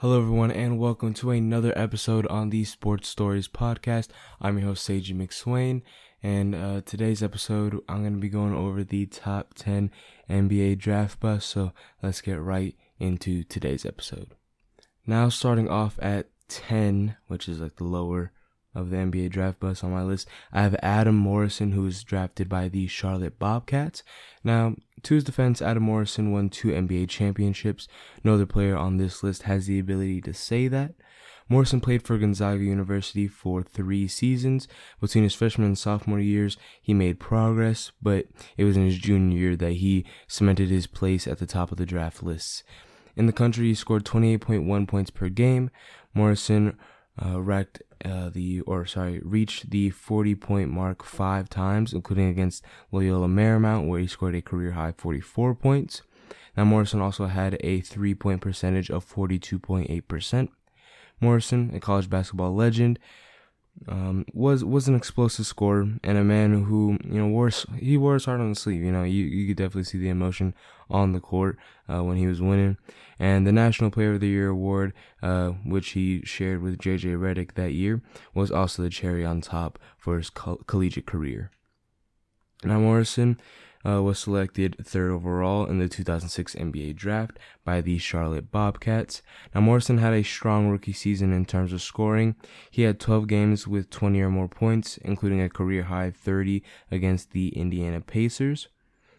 Hello, everyone, and welcome to another episode on the Sports Stories podcast. I'm your host, Seiji McSwain, and uh, today's episode, I'm going to be going over the top 10 NBA draft busts. So let's get right into today's episode. Now, starting off at 10, which is like the lower of the NBA draft bust on my list. I have Adam Morrison, who was drafted by the Charlotte Bobcats. Now, to his defense, Adam Morrison won two NBA championships. No other player on this list has the ability to say that. Morrison played for Gonzaga University for three seasons. Between his freshman and sophomore years, he made progress, but it was in his junior year that he cemented his place at the top of the draft lists. In the country, he scored 28.1 points per game. Morrison uh, racked uh, the or sorry reached the 40 point mark five times, including against Loyola Marymount, where he scored a career high 44 points. Now Morrison also had a three point percentage of 42.8 percent. Morrison, a college basketball legend, um, was was an explosive scorer and a man who you know wore he wore his heart on his sleeve. You know, you you could definitely see the emotion on the court uh, when he was winning. And the National Player of the Year award, uh, which he shared with JJ Redick that year, was also the cherry on top for his co- collegiate career. Now Morrison uh, was selected third overall in the 2006 NBA draft by the Charlotte Bobcats. Now, Morrison had a strong rookie season in terms of scoring. He had 12 games with 20 or more points, including a career high 30 against the Indiana Pacers.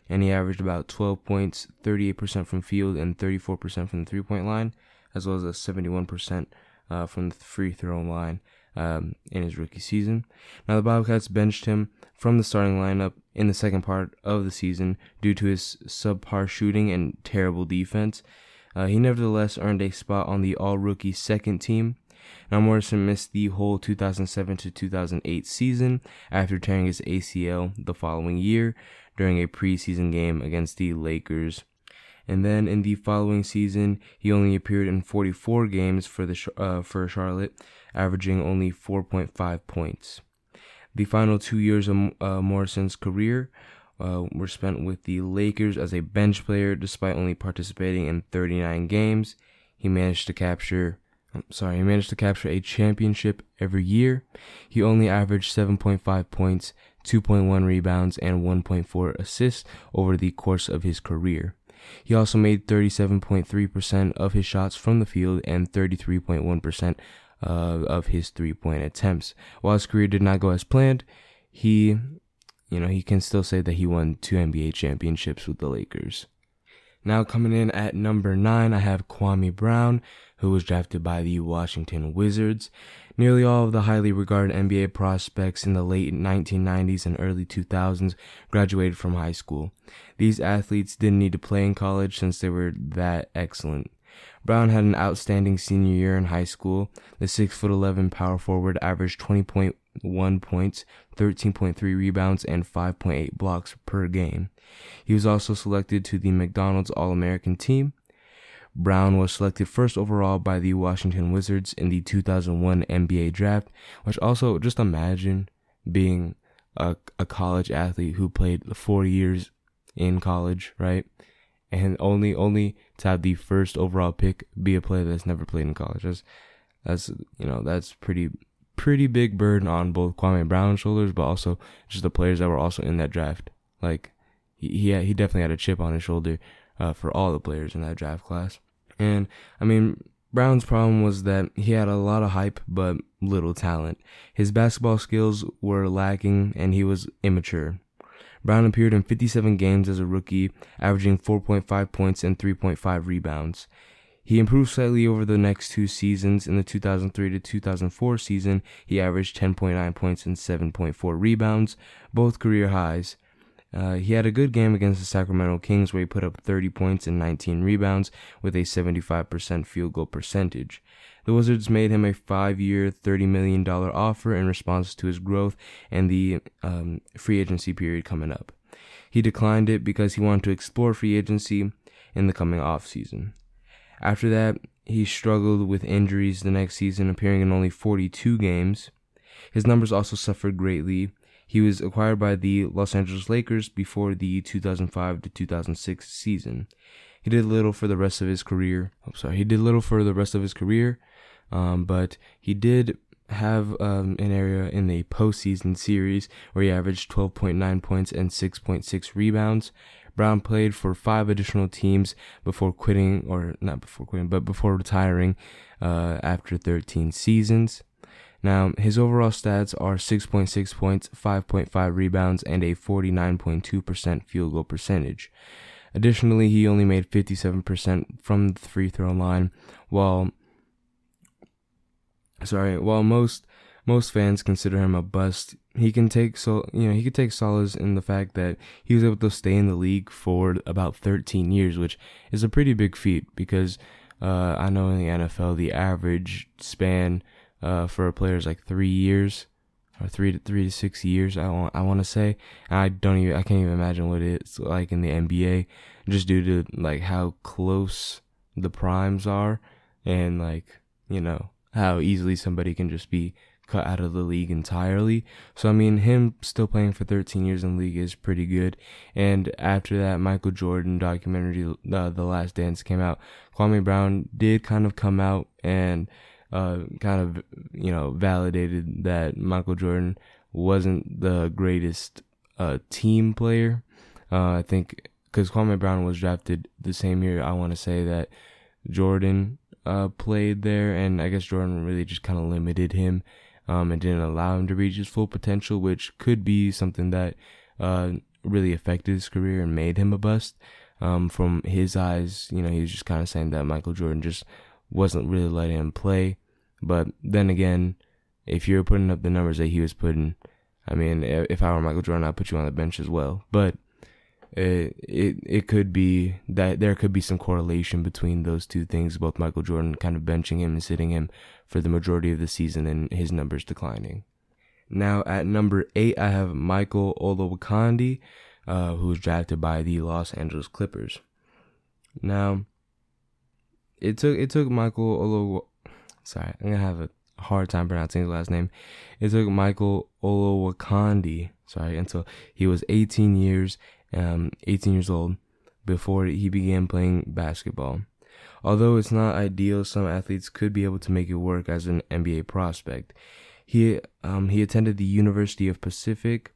And he averaged about 12 points, 38% from field, and 34% from the three point line, as well as a 71% uh, from the free throw line um, in his rookie season. Now, the Bobcats benched him from the starting lineup in the second part of the season due to his subpar shooting and terrible defense. Uh, he nevertheless earned a spot on the all rookie second team. Now, Morrison missed the whole 2007 to 2008 season after tearing his ACL the following year during a preseason game against the Lakers and then in the following season he only appeared in 44 games for the uh, for Charlotte, averaging only 4.5 points. The final two years of uh, Morrison's career uh, were spent with the Lakers as a bench player, despite only participating in 39 games. He managed to capture. I'm sorry, he managed to capture a championship every year. He only averaged 7.5 points, 2.1 rebounds, and 1.4 assists over the course of his career. He also made 37.3% of his shots from the field and 33.1% uh, of his three point attempts. While his career did not go as planned, he, you know, he can still say that he won two NBA championships with the Lakers. Now coming in at number nine, I have Kwame Brown, who was drafted by the Washington Wizards. Nearly all of the highly regarded NBA prospects in the late 1990s and early 2000s graduated from high school. These athletes didn't need to play in college since they were that excellent. Brown had an outstanding senior year in high school. The 6'11 power forward averaged 20.1 points, 13.3 rebounds, and 5.8 blocks per game. He was also selected to the McDonald's All American team. Brown was selected first overall by the Washington Wizards in the 2001 NBA draft, which also just imagine being a, a college athlete who played four years in college, right? And only only to have the first overall pick be a player that's never played in college. That's that's you know that's pretty pretty big burden on both Kwame Brown's shoulders, but also just the players that were also in that draft. Like he he, he definitely had a chip on his shoulder uh, for all the players in that draft class. And I mean, Brown's problem was that he had a lot of hype but little talent. His basketball skills were lacking and he was immature. Brown appeared in 57 games as a rookie, averaging 4.5 points and 3.5 rebounds. He improved slightly over the next two seasons. In the 2003 to 2004 season, he averaged 10.9 points and 7.4 rebounds, both career highs. Uh, he had a good game against the Sacramento Kings where he put up 30 points and 19 rebounds with a 75% field goal percentage. The Wizards made him a five year, $30 million offer in response to his growth and the um, free agency period coming up. He declined it because he wanted to explore free agency in the coming offseason. After that, he struggled with injuries the next season, appearing in only 42 games. His numbers also suffered greatly he was acquired by the Los Angeles Lakers before the 2005 to 2006 season. he did little for the rest of his career. I'm sorry, he did little for the rest of his career, um, but he did have um, an area in the postseason series where he averaged 12.9 points and 6.6 rebounds. Brown played for five additional teams before quitting, or not before quitting, but before retiring uh, after 13 seasons. Now, his overall stats are 6.6 points, 5.5 rebounds, and a 49.2% field goal percentage. Additionally, he only made 57% from the free throw line, while sorry, while most most fans consider him a bust, he can take so you know he could take solace in the fact that he was able to stay in the league for about 13 years, which is a pretty big feat because uh, I know in the NFL the average span uh, for a player is like three years or three to three to six years. I want I want to say I don't even I can't even imagine what it's like in the NBA, just due to like how close the primes are and like you know how easily somebody can just be cut out of the league entirely. So I mean, him still playing for 13 years in the league is pretty good. And after that Michael Jordan documentary, uh, The Last Dance came out, Kwame Brown did kind of come out and uh, kind of you know validated that Michael Jordan wasn't the greatest uh, team player. Uh, I think because Kwame Brown was drafted the same year, I want to say that Jordan uh, played there, and I guess Jordan really just kind of limited him um, and didn't allow him to reach his full potential, which could be something that uh, really affected his career and made him a bust. Um, from his eyes, you know, he was just kind of saying that Michael Jordan just wasn't really letting him play. But then again, if you're putting up the numbers that he was putting, I mean, if I were Michael Jordan, I'd put you on the bench as well. But it it it could be that there could be some correlation between those two things, both Michael Jordan kind of benching him and sitting him for the majority of the season and his numbers declining. Now at number eight, I have Michael Olowokandi, uh, who was drafted by the Los Angeles Clippers. Now, it took it took Michael Olo. Sorry, I'm gonna have a hard time pronouncing his last name. It took Michael Olowokandi, sorry, until he was 18 years, um, 18 years old, before he began playing basketball. Although it's not ideal, some athletes could be able to make it work as an NBA prospect. He um, he attended the University of Pacific,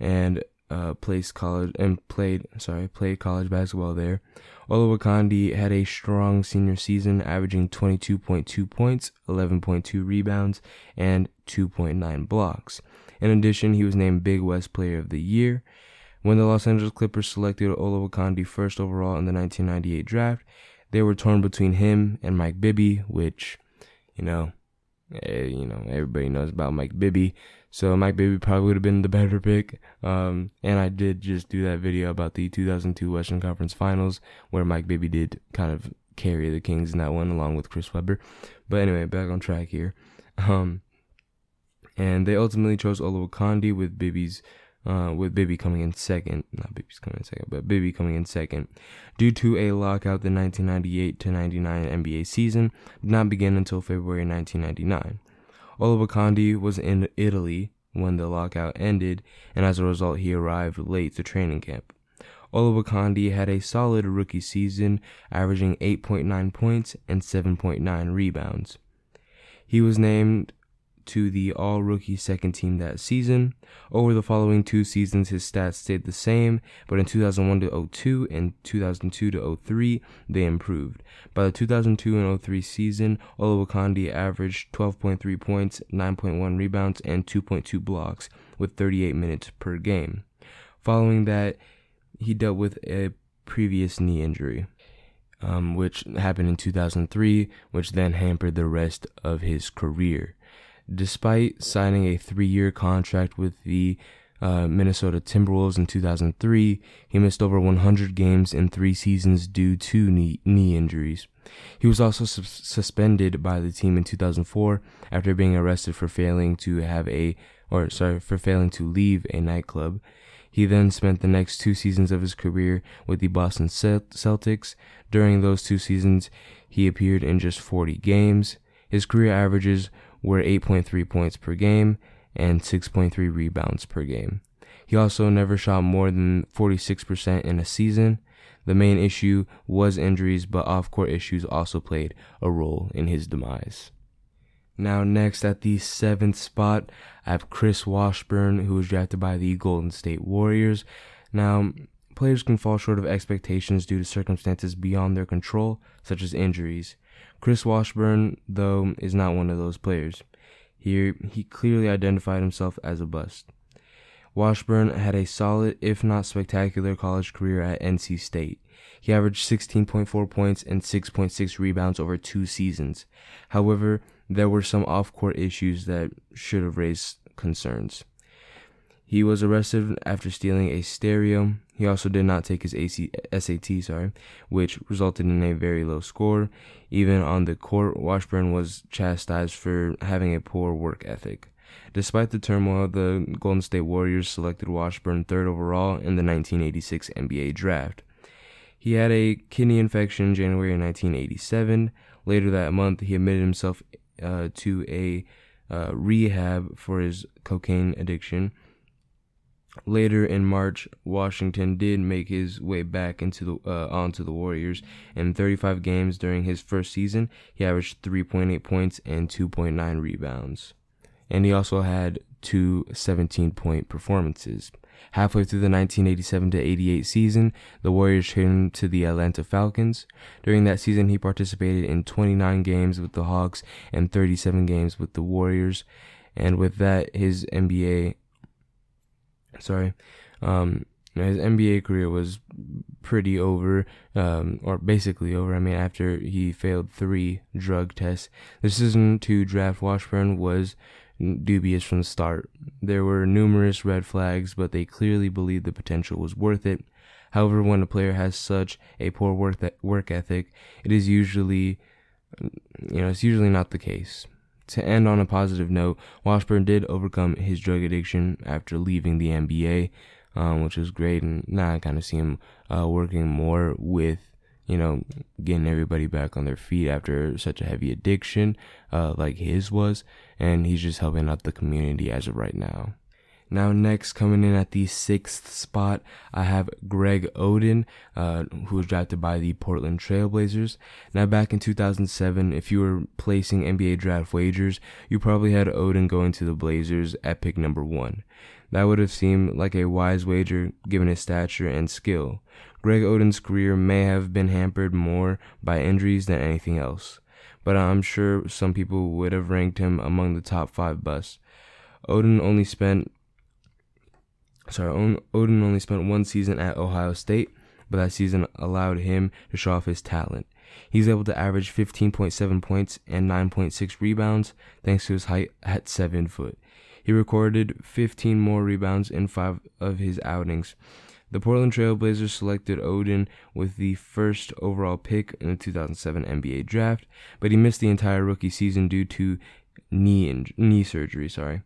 and uh, college and played sorry played college basketball there. Olowokandi had a strong senior season, averaging 22.2 points, 11.2 rebounds, and 2.9 blocks. In addition, he was named Big West Player of the Year. When the Los Angeles Clippers selected Olowokandi first overall in the 1998 draft, they were torn between him and Mike Bibby, which, you know, eh, you know everybody knows about Mike Bibby. So Mike Bibby probably would have been the better pick. Um, and I did just do that video about the 2002 Western Conference Finals where Mike Bibby did kind of carry the Kings in that one along with Chris Webber. But anyway, back on track here. Um, and they ultimately chose Olowokandi with Bibby's uh, with Bibby coming in second, not Bibby's coming in second, but Bibby coming in second, due to a lockout. The 1998 to 99 NBA season did not begin until February 1999. Olowokandi was in Italy when the lockout ended, and as a result, he arrived late to training camp. Olowokandi had a solid rookie season, averaging 8.9 points and 7.9 rebounds. He was named to the all rookie second team that season. Over the following two seasons, his stats stayed the same, but in 2001 to 02 and 2002 to 03, they improved. By the 2002 and 03 season, Olowokandi averaged 12.3 points, 9.1 rebounds, and 2.2 blocks with 38 minutes per game. Following that, he dealt with a previous knee injury. Um, which happened in 2003, which then hampered the rest of his career. Despite signing a three year contract with the uh, Minnesota Timberwolves in 2003, he missed over 100 games in three seasons due to knee, knee injuries. He was also su- suspended by the team in 2004 after being arrested for failing to have a, or sorry, for failing to leave a nightclub. He then spent the next two seasons of his career with the Boston Celtics. During those two seasons, he appeared in just 40 games. His career averages were 8.3 points per game and 6.3 rebounds per game. He also never shot more than 46% in a season. The main issue was injuries, but off court issues also played a role in his demise. Now, next at the seventh spot, I have Chris Washburn, who was drafted by the Golden State Warriors. Now, players can fall short of expectations due to circumstances beyond their control, such as injuries. Chris Washburn, though, is not one of those players. Here, he clearly identified himself as a bust. Washburn had a solid, if not spectacular, college career at NC State. He averaged 16.4 points and 6.6 rebounds over two seasons. However, there were some off court issues that should have raised concerns. He was arrested after stealing a stereo. He also did not take his AC, SAT, sorry, which resulted in a very low score. Even on the court, Washburn was chastised for having a poor work ethic. Despite the turmoil, the Golden State Warriors selected Washburn third overall in the 1986 NBA draft. He had a kidney infection in January 1987. Later that month, he admitted himself uh, to a uh, rehab for his cocaine addiction. Later in March, Washington did make his way back into the uh, onto the Warriors. In 35 games during his first season, he averaged 3.8 points and 2.9 rebounds. And he also had two 17 point performances. Halfway through the 1987 88 season, the Warriors traded him to the Atlanta Falcons. During that season, he participated in 29 games with the Hawks and 37 games with the Warriors. And with that, his NBA, sorry, um, his NBA career was pretty over, um, or basically over. I mean, after he failed three drug tests, the decision to draft Washburn was dubious from the start. There were numerous red flags, but they clearly believed the potential was worth it. However, when a player has such a poor work work ethic, it is usually, you know, it's usually not the case. To end on a positive note, Washburn did overcome his drug addiction after leaving the NBA, um, which was great, and now I kind of see him uh, working more with you know, getting everybody back on their feet after such a heavy addiction, uh, like his was, and he's just helping out the community as of right now. Now, next, coming in at the sixth spot, I have Greg Oden, uh, who was drafted by the Portland Trailblazers. Now, back in 2007, if you were placing NBA draft wagers, you probably had Oden going to the Blazers at pick number one. That would have seemed like a wise wager given his stature and skill. Greg Oden's career may have been hampered more by injuries than anything else, but I'm sure some people would have ranked him among the top five busts. Oden only spent sorry, Oden only spent one season at Ohio State, but that season allowed him to show off his talent. He's able to average 15.7 points and 9.6 rebounds thanks to his height at 7 foot. He recorded 15 more rebounds in 5 of his outings. The Portland Trailblazers selected Oden with the first overall pick in the 2007 NBA draft, but he missed the entire rookie season due to knee in- knee surgery. Sorry,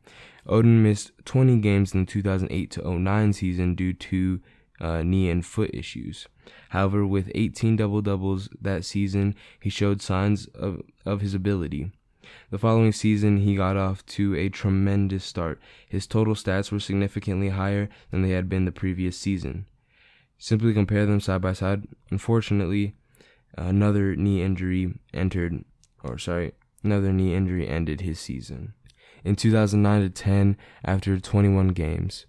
Oden missed 20 games in the 2008 to 09 season due to uh, knee and foot issues. However, with 18 double doubles that season, he showed signs of, of his ability. The following season, he got off to a tremendous start. His total stats were significantly higher than they had been the previous season. Simply compare them side by side. Unfortunately, another knee injury entered, or sorry, another knee injury ended his season. In 2009 10, after 21 games,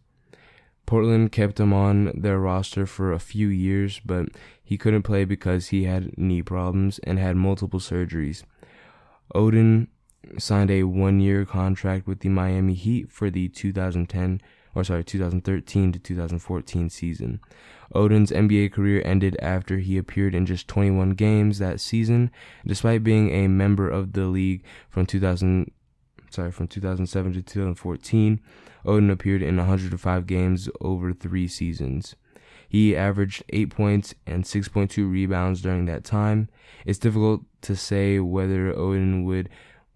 Portland kept him on their roster for a few years, but he couldn't play because he had knee problems and had multiple surgeries. Oden signed a one-year contract with the Miami Heat for the 2010 or sorry 2013 to 2014 season. Oden's NBA career ended after he appeared in just 21 games that season, despite being a member of the league from 2000 sorry from 2007 to 2014. Oden appeared in 105 games over 3 seasons. He averaged 8 points and 6.2 rebounds during that time. It's difficult to say whether Oden would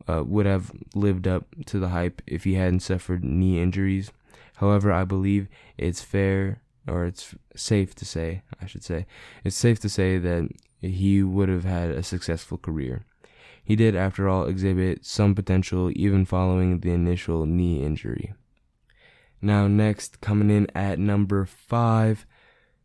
uh, would have lived up to the hype if he hadn't suffered knee injuries. However, I believe it's fair or it's safe to say, I should say, it's safe to say that he would have had a successful career. He did, after all, exhibit some potential even following the initial knee injury. Now, next, coming in at number five,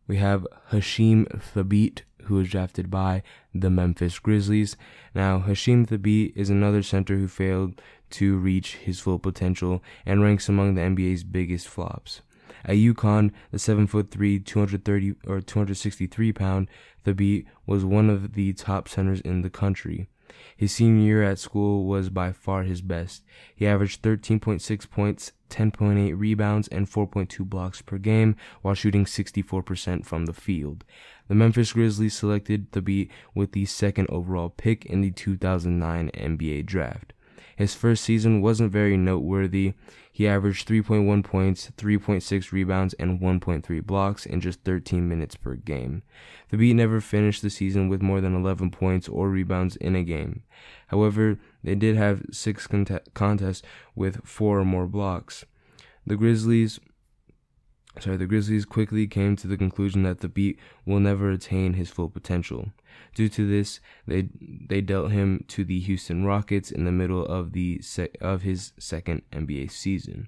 we have Hasheem Thabeet, who was drafted by the Memphis Grizzlies. Now, Hasheem Thabeet is another center who failed to reach his full potential and ranks among the NBA's biggest flops. At UConn, the 7 foot 3, 230 or 263 pound Thabeet was one of the top centers in the country. His senior year at school was by far his best. He averaged 13.6 points, 10.8 rebounds, and 4.2 blocks per game while shooting 64% from the field. The Memphis Grizzlies selected Thabeet with the second overall pick in the 2009 NBA draft. His first season wasn't very noteworthy. He averaged 3.1 points, 3.6 rebounds, and 1.3 blocks in just 13 minutes per game. Thabeet never finished the season with more than 11 points or rebounds in a game. However, they did have six cont- contests with four or more blocks. The Grizzlies sorry, the Grizzlies quickly came to the conclusion that Thabeet will never attain his full potential. Due to this, they they dealt him to the Houston Rockets in the middle of the se- of his second NBA season.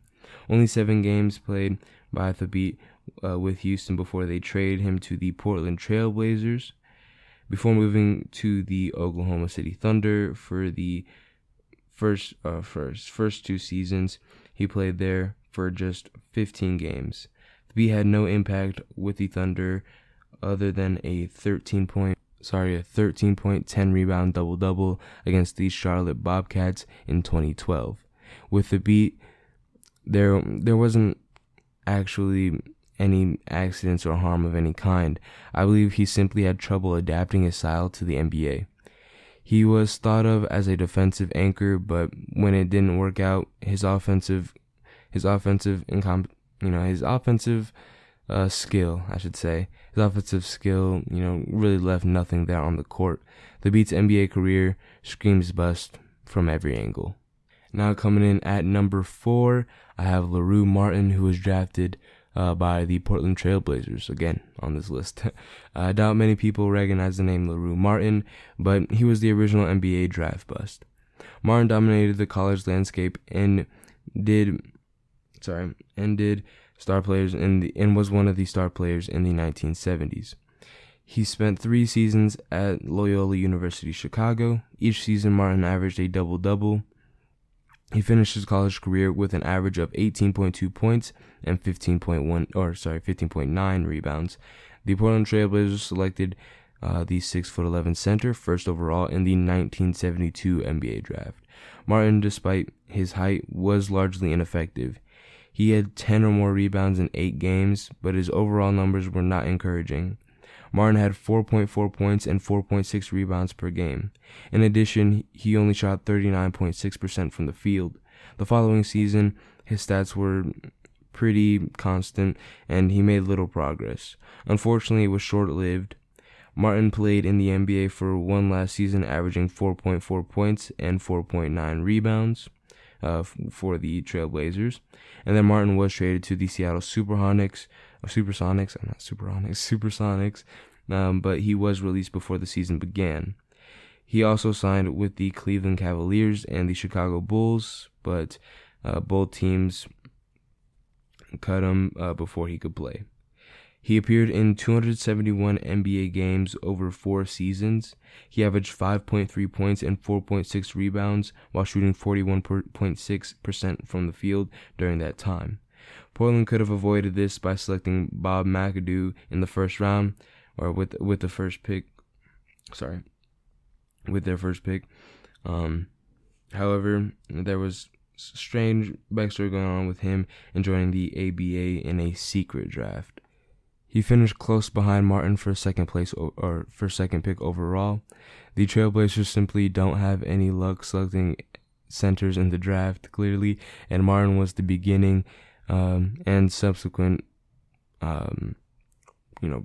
Only seven games played by Thabeet uh, with Houston before they traded him to the Portland Trailblazers. Before moving to the Oklahoma City Thunder for the first uh, first first two seasons, he played there for just 15 games. Thabeet had no impact with the Thunder other than a 13 point sorry, a 13.10 rebound double double against the Charlotte Bobcats in 2012. With Thabeet, there there wasn't actually any accidents or harm of any kind. I believe he simply had trouble adapting his style to the NBA. He was thought of as a defensive anchor, but when it didn't work out, his offensive his offensive incom- you know, his offensive uh, skill, I should say. His offensive skill, you know, really left nothing there on the court. Thabeet's NBA career screams bust from every angle. Now coming in at number four, I have Larue Martin, who was drafted uh, by the Portland Trailblazers again on this list. I doubt many people recognize the name Larue Martin, but he was the original NBA draft bust. Martin dominated the college landscape and did, sorry, and did star players in the and was one of the star players in the 1970s. He spent three seasons at Loyola University Chicago. Each season, Martin averaged a double double. He finished his college career with an average of 18.2 points and 15.1 or sorry 15.9 rebounds. The Portland Trailblazers selected uh, the 6 foot 11 center first overall in the 1972 NBA draft. Martin, despite his height, was largely ineffective. He had 10 or more rebounds in 8 games, but his overall numbers were not encouraging. Martin had 4.4 points and 4.6 rebounds per game. In addition, he only shot 39.6% from the field. The following season, his stats were pretty constant and he made little progress. Unfortunately, it was short lived. Martin played in the NBA for one last season, averaging 4.4 points and 4.9 rebounds uh, for the Trailblazers. And then Martin was traded to the Seattle Supersonics, or Supersonics, I'm not Supersonics, Supersonics, um, but he was released before the season began. He also signed with the Cleveland Cavaliers and the Chicago Bulls, but uh, both teams cut him uh, before he could play. He appeared in 271 NBA games over four seasons. He averaged 5.3 points and 4.6 rebounds while shooting 41.6% from the field during that time. Portland could have avoided this by selecting Bob McAdoo in the first round, or with with the first pick. Sorry, with their first pick. Um, however, there was strange backstory going on with him and joining the ABA in a secret draft. He finished close behind Martin for second place or for second pick overall. The Trailblazers simply don't have any luck selecting centers in the draft, clearly, and Martin was the beginning um, and subsequent, um, you know,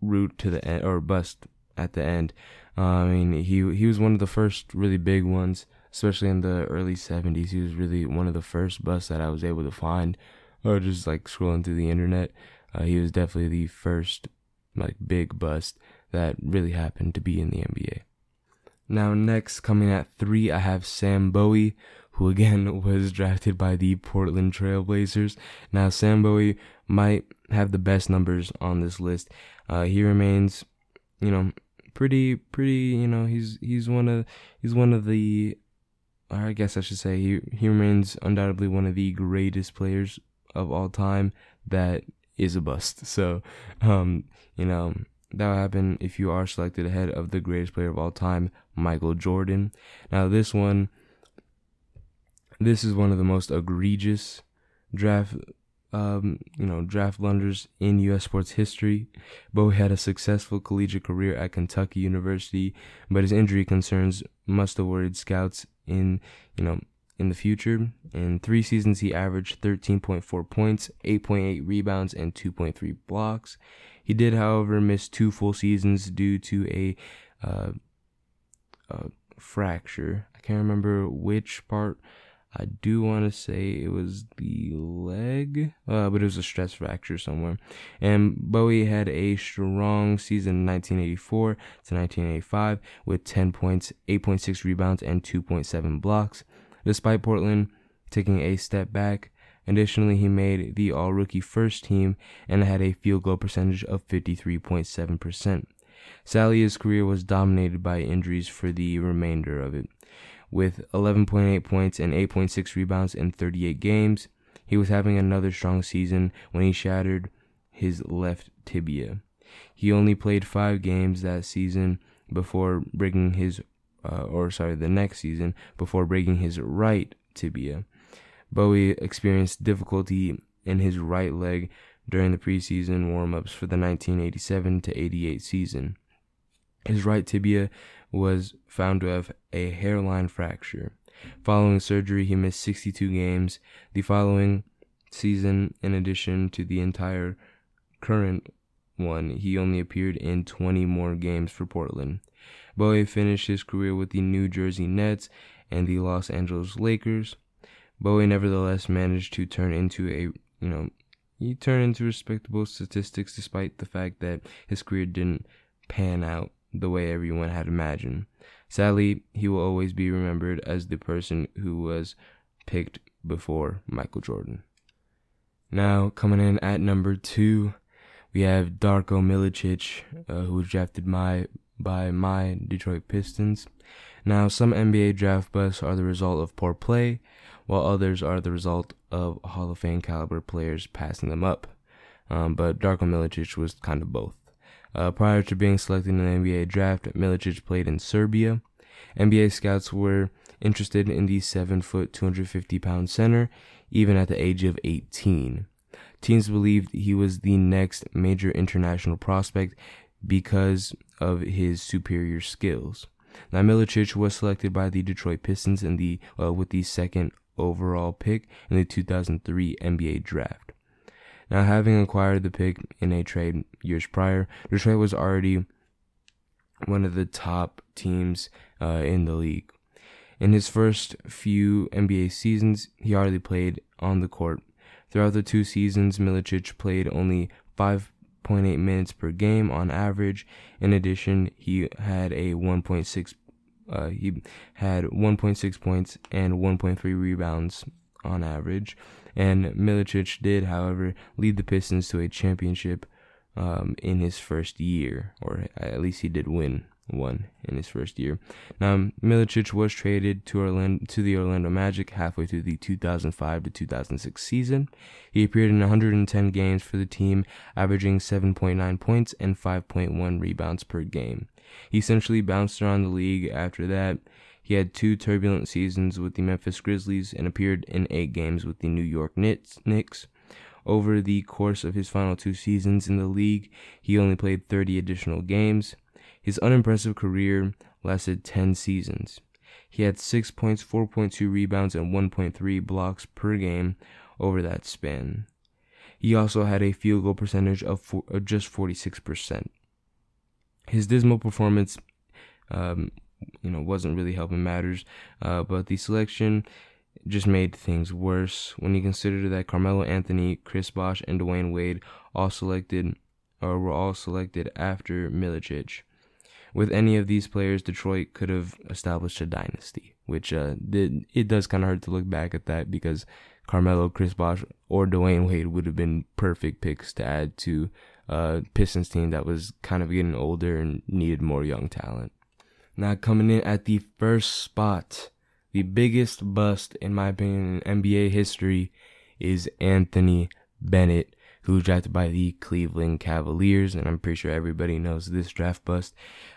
route to the end or bust at the end. Uh, I mean, he he was one of the first really big ones, especially in the early '70s. He was really one of the first busts that I was able to find, or just like scrolling through the internet. Uh, he was definitely the first like big bust that really happened to be in the NBA. Now next coming at three, I have Sam Bowie, who again was drafted by the Portland Trailblazers. Now, Sam Bowie might have the best numbers on this list. Uh, he remains, you know, pretty, pretty, you know, he's, he's one of, he's one of the, I guess I should say, he, he remains undoubtedly one of the greatest players of all time that is a bust. So, um, you know, that will happen if you are selected ahead of the greatest player of all time, Michael Jordan. Now, this one, this is one of the most egregious draft, um, you know, draft blunders in U.S. sports history. Bowie had a successful collegiate career at Kentucky University, but his injury concerns must have worried scouts in, you know, in the future. In three seasons, he averaged 13.4 points, 8.8 rebounds, and 2.3 blocks. He did, however, miss two full seasons due to a, uh, a fracture. I can't remember which part. I do want to say it was the leg, uh, but it was a stress fracture somewhere. And Bowie had a strong season in 1984 to 1985 with 10 points, 8.6 rebounds, and 2.7 blocks. Despite Portland taking a step back, Additionally, he made the all rookie first team and had a field goal percentage of 53.7%. Sadly, his career was dominated by injuries for the remainder of it. With 11.8 points and 8.6 rebounds in 38 games, he was having another strong season when he shattered his left tibia. He only played five games that season before breaking his, uh, or sorry, the next season before breaking his right tibia. Bowie experienced difficulty in his right leg during the preseason warm-ups for the 1987 to 88 season. His right tibia was found to have a hairline fracture. Following surgery, he missed 62 games. The following season, in addition to the entire current one, he only appeared in 20 more games for Portland. Bowie finished his career with the New Jersey Nets and the Los Angeles Lakers. Bowie nevertheless managed to turn into a, you know, he turned into respectable statistics despite the fact that his career didn't pan out the way everyone had imagined. Sadly, he will always be remembered as the person who was picked before Michael Jordan. Now, coming in at number two, we have Darko Milicic, uh, who was drafted my, by my Detroit Pistons. Now, some NBA draft busts are the result of poor play, while others are the result of Hall of Fame caliber players passing them up. Um, but Darko Milicic was kind of both. Uh, prior to being selected in the NBA draft, Milicic played in Serbia. NBA scouts were interested in the 7 foot, 250 pound center, even at the age of 18. Teams believed he was the next major international prospect because of his superior skills. Now, Milicic was selected by the Detroit Pistons in the uh, with the second overall pick in the 2003 NBA draft. Now, having acquired the pick in a trade years prior, Detroit was already one of the top teams uh, in the league. In his first few NBA seasons, he hardly played on the court. Throughout the two seasons, Milicic played only 5.8 minutes per game on average. In addition, he had a 1.6 uh, he had 1.6 points and 1.3 rebounds on average. And Milicic did, however, lead the Pistons to a championship um, in his first year, or at least he did win one in his first year. Now, Milicic was traded to Orlando to the Orlando Magic halfway through the 2005 to 2006 season. He appeared in 110 games for the team, averaging 7.9 points and 5.1 rebounds per game. He essentially bounced around the league after that. He had two turbulent seasons with the Memphis Grizzlies and appeared in eight games with the New York Knicks. Over the course of his final two seasons in the league, he only played 30 additional games. His unimpressive career lasted 10 seasons. He had 6 points, 4.2 rebounds, and 1.3 blocks per game over that span. He also had a field goal percentage of, of just 46%. His dismal performance, um, you know, wasn't really helping matters, uh, but the selection just made things worse when you consider that Carmelo Anthony, Chris Bosh, and Dwyane Wade all selected or were all selected after Milicic. With any of these players, Detroit could have established a dynasty. which uh, did, it does kind of hurt to look back at that because Carmelo, Chris Bosh, or Dwyane Wade would have been perfect picks to add to uh, Pistons team that was kind of getting older and needed more young talent. Now coming in at the first spot, the biggest bust in my opinion in NBA history is Anthony Bennett, who was drafted by the Cleveland Cavaliers, and I'm pretty sure everybody knows this draft bust.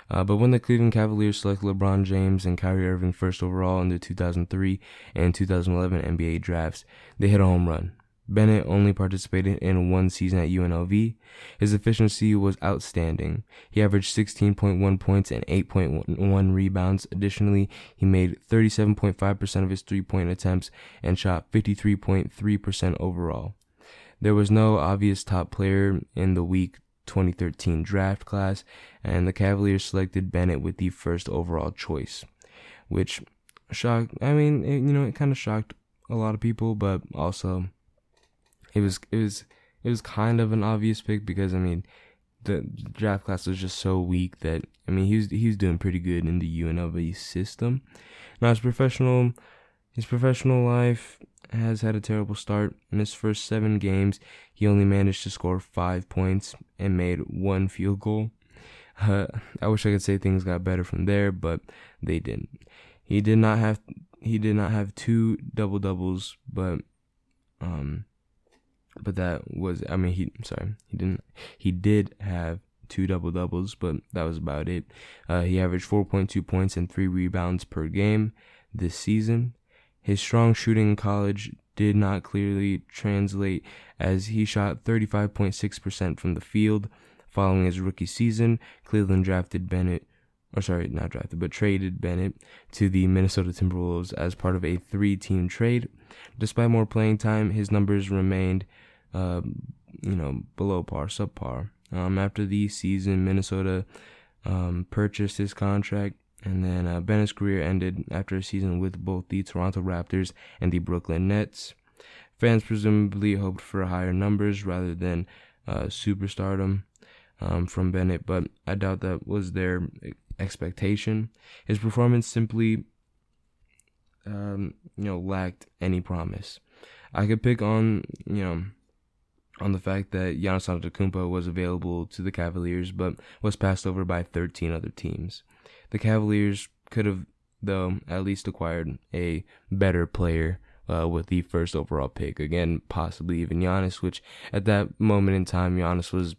Uh, but when the Cleveland Cavaliers selected LeBron James and Kyrie Irving first overall in the 2003 and 2011 NBA drafts, they hit a home run. Bennett only participated in one season at UNLV. His efficiency was outstanding. He averaged 16.1 points and 8.1 rebounds. Additionally, he made 37.5% of his three point attempts and shot 53.3% overall. There was no obvious top player in the week 2013 draft class, and the Cavaliers selected Bennett with the first overall choice, which shocked. I mean, it, you know, it kind of shocked a lot of people, but also it was it was it was kind of an obvious pick because I mean, the draft class was just so weak that I mean he was he was doing pretty good in the UNLV system. Now his professional his professional life has had a terrible start. In his first seven games, he only managed to score five points and made one field goal. Uh, I wish I could say things got better from there, but they didn't. He did not have he did not have two double doubles, but um, but that was I mean he sorry he didn't he did have two double doubles, but that was about it. Uh, he averaged 4.2 points and three rebounds per game this season. His strong shooting in college did not clearly translate as he shot 35.6% from the field. Following his rookie season, Cleveland drafted Bennett, or sorry, not drafted, but traded Bennett to the Minnesota Timberwolves as part of a three team trade. Despite more playing time, his numbers remained, uh, you know, below par, subpar. Um, after the season, Minnesota um, purchased his contract and then uh, Bennett's career ended after a season with both the Toronto Raptors and the Brooklyn Nets. Fans presumably hoped for higher numbers rather than uh, superstardom um, from Bennett, but I doubt that was their expectation. His performance simply, um, you know, lacked any promise. I could pick on, you know, on the fact that Giannis Antetokounmpo was available to the Cavaliers, but was passed over by 13 other teams. The Cavaliers could have, though, at least acquired a better player uh, with the first overall pick. Again, possibly even Giannis, which at that moment in time, Giannis was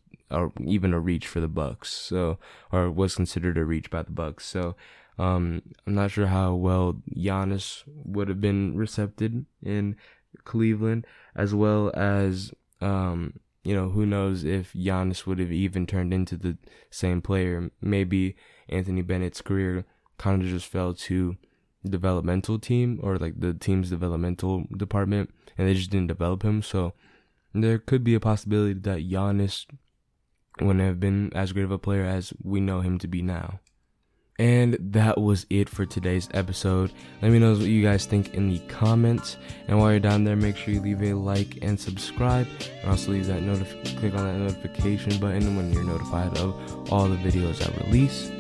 even a reach for the Bucks, so or was considered a reach by the Bucks. So um, I'm not sure how well Giannis would have been recepted in Cleveland, as well as um, you know, who knows if Giannis would have even turned into the same player. Maybe Anthony Bennett's career kind of just fell to developmental team or like the team's developmental department and they just didn't develop him. So there could be a possibility that Giannis wouldn't have been as great of a player as we know him to be now. And that was it for today's episode. Let me know what you guys think in the comments. And while you're down there, make sure you leave a like and subscribe. And also leave that notif- click on that notification button when you're notified of all the videos I release.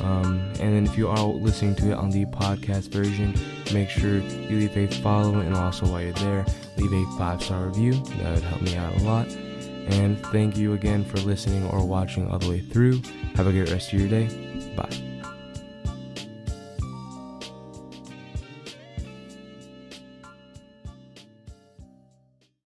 Um, and then if you are listening to it on the podcast version, make sure you leave a follow and also while you're there, leave a five star review. That would help me out a lot. And thank you again for listening or watching all the way through. Have a great rest of your day. Bye.